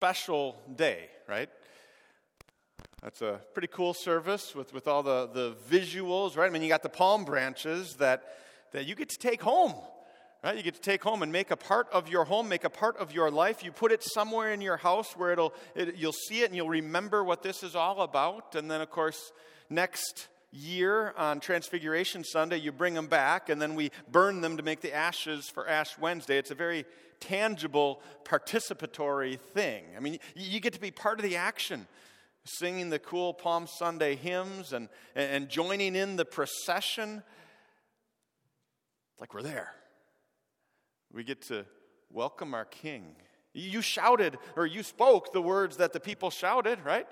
special day, right? That's a pretty cool service with, with all the, the visuals, right? I mean, you got the palm branches that, that you get to take home, right? You get to take home and make a part of your home, make a part of your life. You put it somewhere in your house where it'll, it, you'll see it and you'll remember what this is all about. And then, of course, next year on Transfiguration Sunday, you bring them back and then we burn them to make the ashes for Ash Wednesday. It's a very tangible, participatory thing. I mean, you get to be part of the action singing the cool Palm Sunday hymns and, and joining in the procession. It's like we're there. We get to welcome our King. You shouted or you spoke the words that the people shouted, right?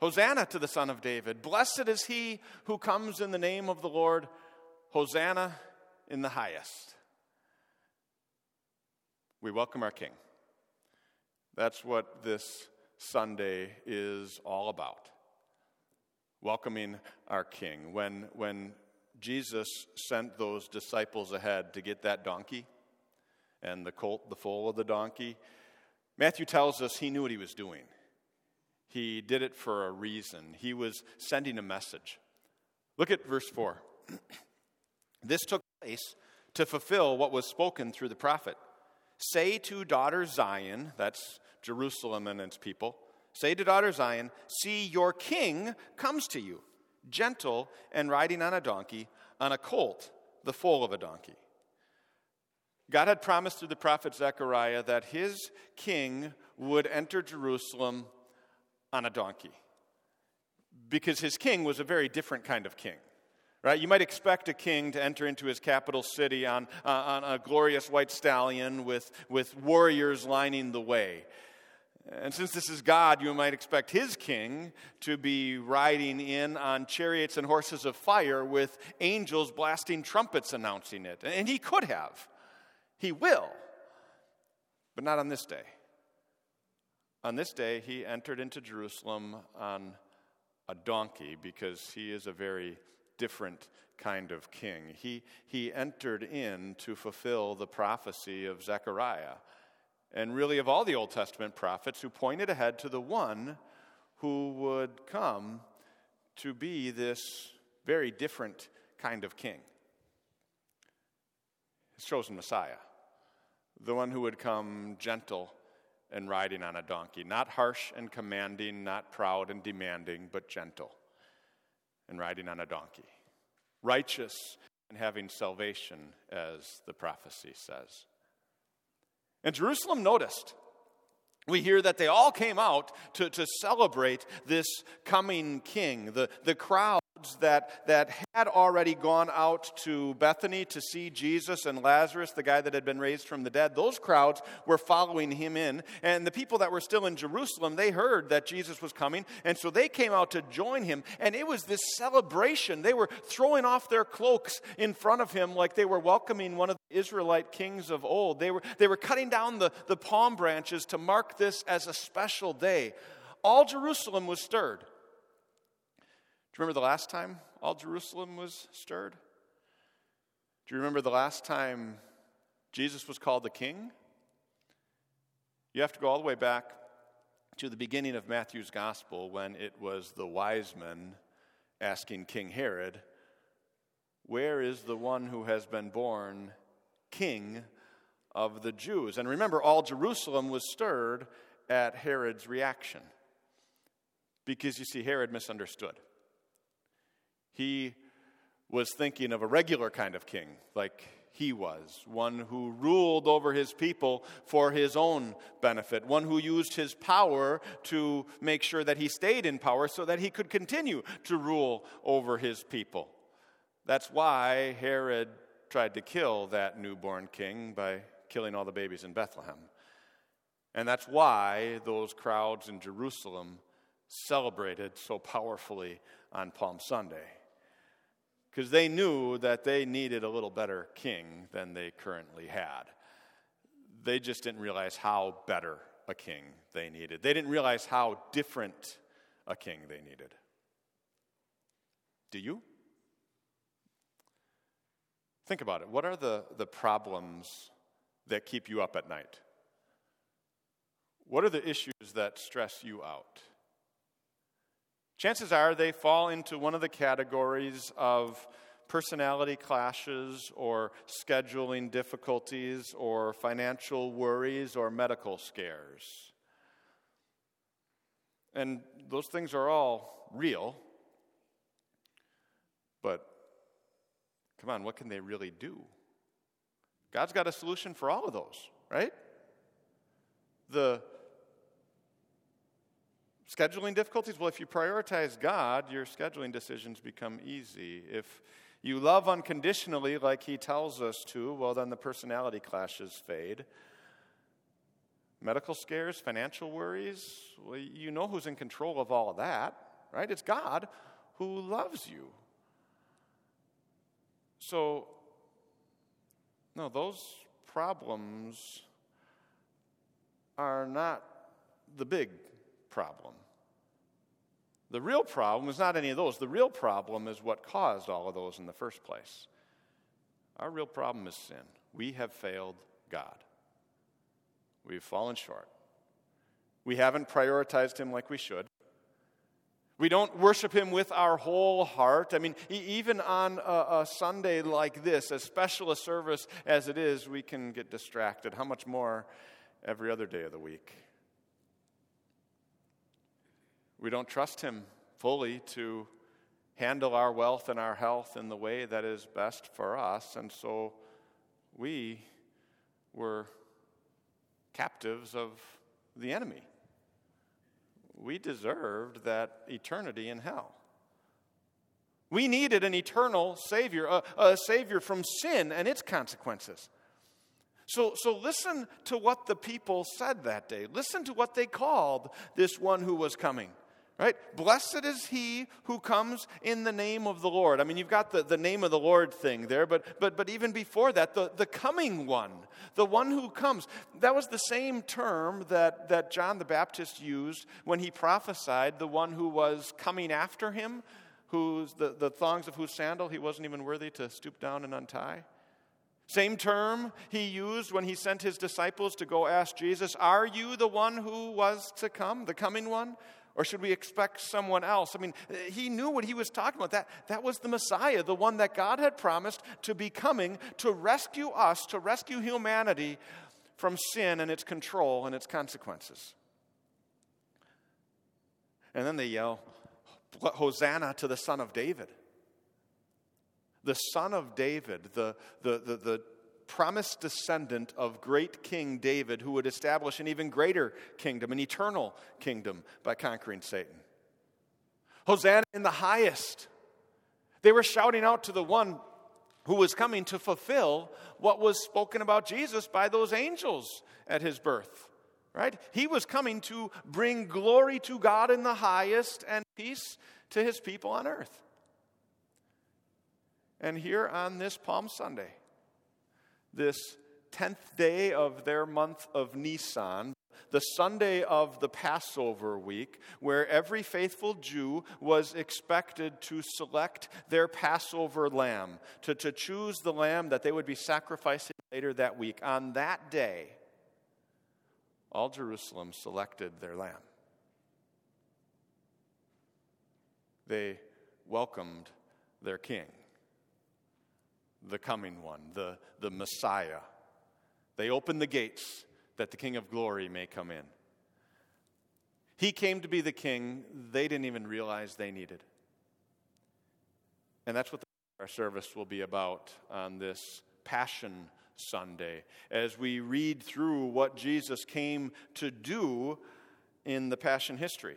Hosanna to the Son of David. Blessed is he who comes in the name of the Lord. Hosanna in the highest. We welcome our King. That's what this Sunday is all about. Welcoming our King. When, when Jesus sent those disciples ahead to get that donkey and the colt, the foal of the donkey, Matthew tells us he knew what he was doing. He did it for a reason. He was sending a message. Look at verse 4. this took place to fulfill what was spoken through the prophet. Say to daughter Zion, that's Jerusalem and its people, say to daughter Zion, See, your king comes to you, gentle and riding on a donkey, on a colt, the foal of a donkey. God had promised through the prophet Zechariah that his king would enter Jerusalem on a donkey because his king was a very different kind of king. Right? You might expect a king to enter into his capital city on, uh, on a glorious white stallion with, with warriors lining the way. And since this is God, you might expect his king to be riding in on chariots and horses of fire with angels blasting trumpets announcing it. And he could have. He will. But not on this day. On this day, he entered into Jerusalem on a donkey because he is a very different kind of king. He, he entered in to fulfill the prophecy of Zechariah and really of all the Old Testament prophets who pointed ahead to the one who would come to be this very different kind of king. His chosen Messiah, the one who would come gentle and riding on a donkey, not harsh and commanding, not proud and demanding, but gentle and riding on a donkey, righteous and having salvation, as the prophecy says. And Jerusalem noticed. We hear that they all came out to, to celebrate this coming king. The, the crowd that, that had already gone out to Bethany to see Jesus and Lazarus, the guy that had been raised from the dead, those crowds were following him in. And the people that were still in Jerusalem, they heard that Jesus was coming. And so they came out to join him. And it was this celebration. They were throwing off their cloaks in front of him like they were welcoming one of the Israelite kings of old. They were, they were cutting down the, the palm branches to mark this as a special day. All Jerusalem was stirred you remember the last time all Jerusalem was stirred? Do you remember the last time Jesus was called the king? You have to go all the way back to the beginning of Matthew's gospel when it was the wise men asking King Herod, Where is the one who has been born king of the Jews? And remember, all Jerusalem was stirred at Herod's reaction. Because you see, Herod misunderstood. He was thinking of a regular kind of king, like he was, one who ruled over his people for his own benefit, one who used his power to make sure that he stayed in power so that he could continue to rule over his people. That's why Herod tried to kill that newborn king by killing all the babies in Bethlehem. And that's why those crowds in Jerusalem celebrated so powerfully on Palm Sunday because they knew that they needed a little better king than they currently had. They just didn't realize how better a king they needed. They didn't realize how different a king they needed. Do you? Think about it. What are the, the problems that keep you up at night? What are the issues that stress you out? Chances are they fall into one of the categories of personality clashes or scheduling difficulties or financial worries or medical scares. And those things are all real. But come on, what can they really do? God's got a solution for all of those, right? The scheduling difficulties, well, if you prioritize God, your scheduling decisions become easy. If you love unconditionally, like he tells us to, well, then the personality clashes fade. Medical scares, financial worries, well, you know who's in control of all of that, right? It's God who loves you. So, no, those problems are not the big problem. The real problem is not any of those. The real problem is what caused all of those in the first place. Our real problem is sin. We have failed God. We've fallen short. We haven't prioritized Him like we should. We don't worship Him with our whole heart. I mean, even on a, a, Sunday like this, as special a service as it is, we can get distracted. How much more every other day of the week? We don't trust Him fully to handle our wealth and our health in the way that is best for us. And so we were captives of the enemy. We deserved that eternity in hell. We needed an eternal Savior, a, a Savior from sin and its consequences. So, so listen to what the people said that day. Listen to what they called this one who was coming right? Blessed is he who comes in the name of the Lord. I mean, you've got the, the name of the Lord thing there, but, but, but even before that, the, the coming one, the one who comes. That was the same term that, that John the Baptist used when he prophesied the one who was coming after him, whose, the, the thongs of whose sandal he wasn't even worthy to stoop down and untie. Same term he used when he sent his disciples to go ask Jesus, Are you the one who was to come, the coming one? Or should we expect someone else? I mean, he knew what he was talking about. That, that was the Messiah, the one that God had promised to be coming to rescue us, to rescue humanity from sin and its control and its consequences. And then they yell, Hosanna to the Son of David. The Son of David, the, the, the, the promised descendant of great King David who would establish an even greater kingdom, an eternal kingdom, by conquering Satan. Hosanna in the highest. They were shouting out to the one who was coming to fulfill what was spoken about Jesus by those angels at his birth. Right? He was coming to bring glory to God in the highest and peace to his people on earth. And here on this Palm Sunday, this 10th day of their month of Nisan, the Sunday of the Passover week, where every faithful Jew was expected to select their Passover lamb, to, to choose the lamb that they would be sacrificing later that week. On that day, all Jerusalem selected their lamb. They welcomed their king the coming one, the, the Messiah. They open the gates that the King of glory may come in. He came to be the king they didn't even realize they needed. And that's what our service will be about on this Passion Sunday as we read through what Jesus came to do in the Passion history.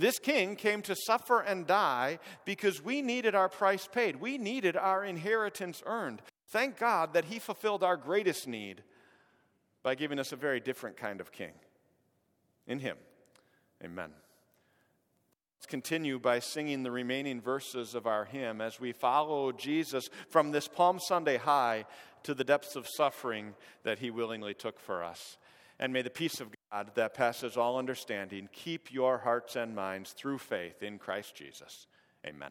This king came to suffer and die because we needed our price paid. We needed our inheritance earned. Thank God that he fulfilled our greatest need by giving us a very different kind of king. In him. Amen. Let's continue by singing the remaining verses of our hymn as we follow Jesus from this Palm Sunday high to the depths of suffering that he willingly took for us. And may the peace of God that passes all understanding keep your hearts and minds through faith in Christ Jesus. Amen.